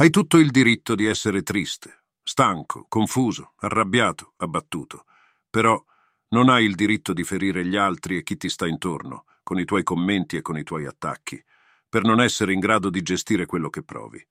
Hai tutto il diritto di essere triste, stanco, confuso, arrabbiato, abbattuto, però non hai il diritto di ferire gli altri e chi ti sta intorno, con i tuoi commenti e con i tuoi attacchi, per non essere in grado di gestire quello che provi.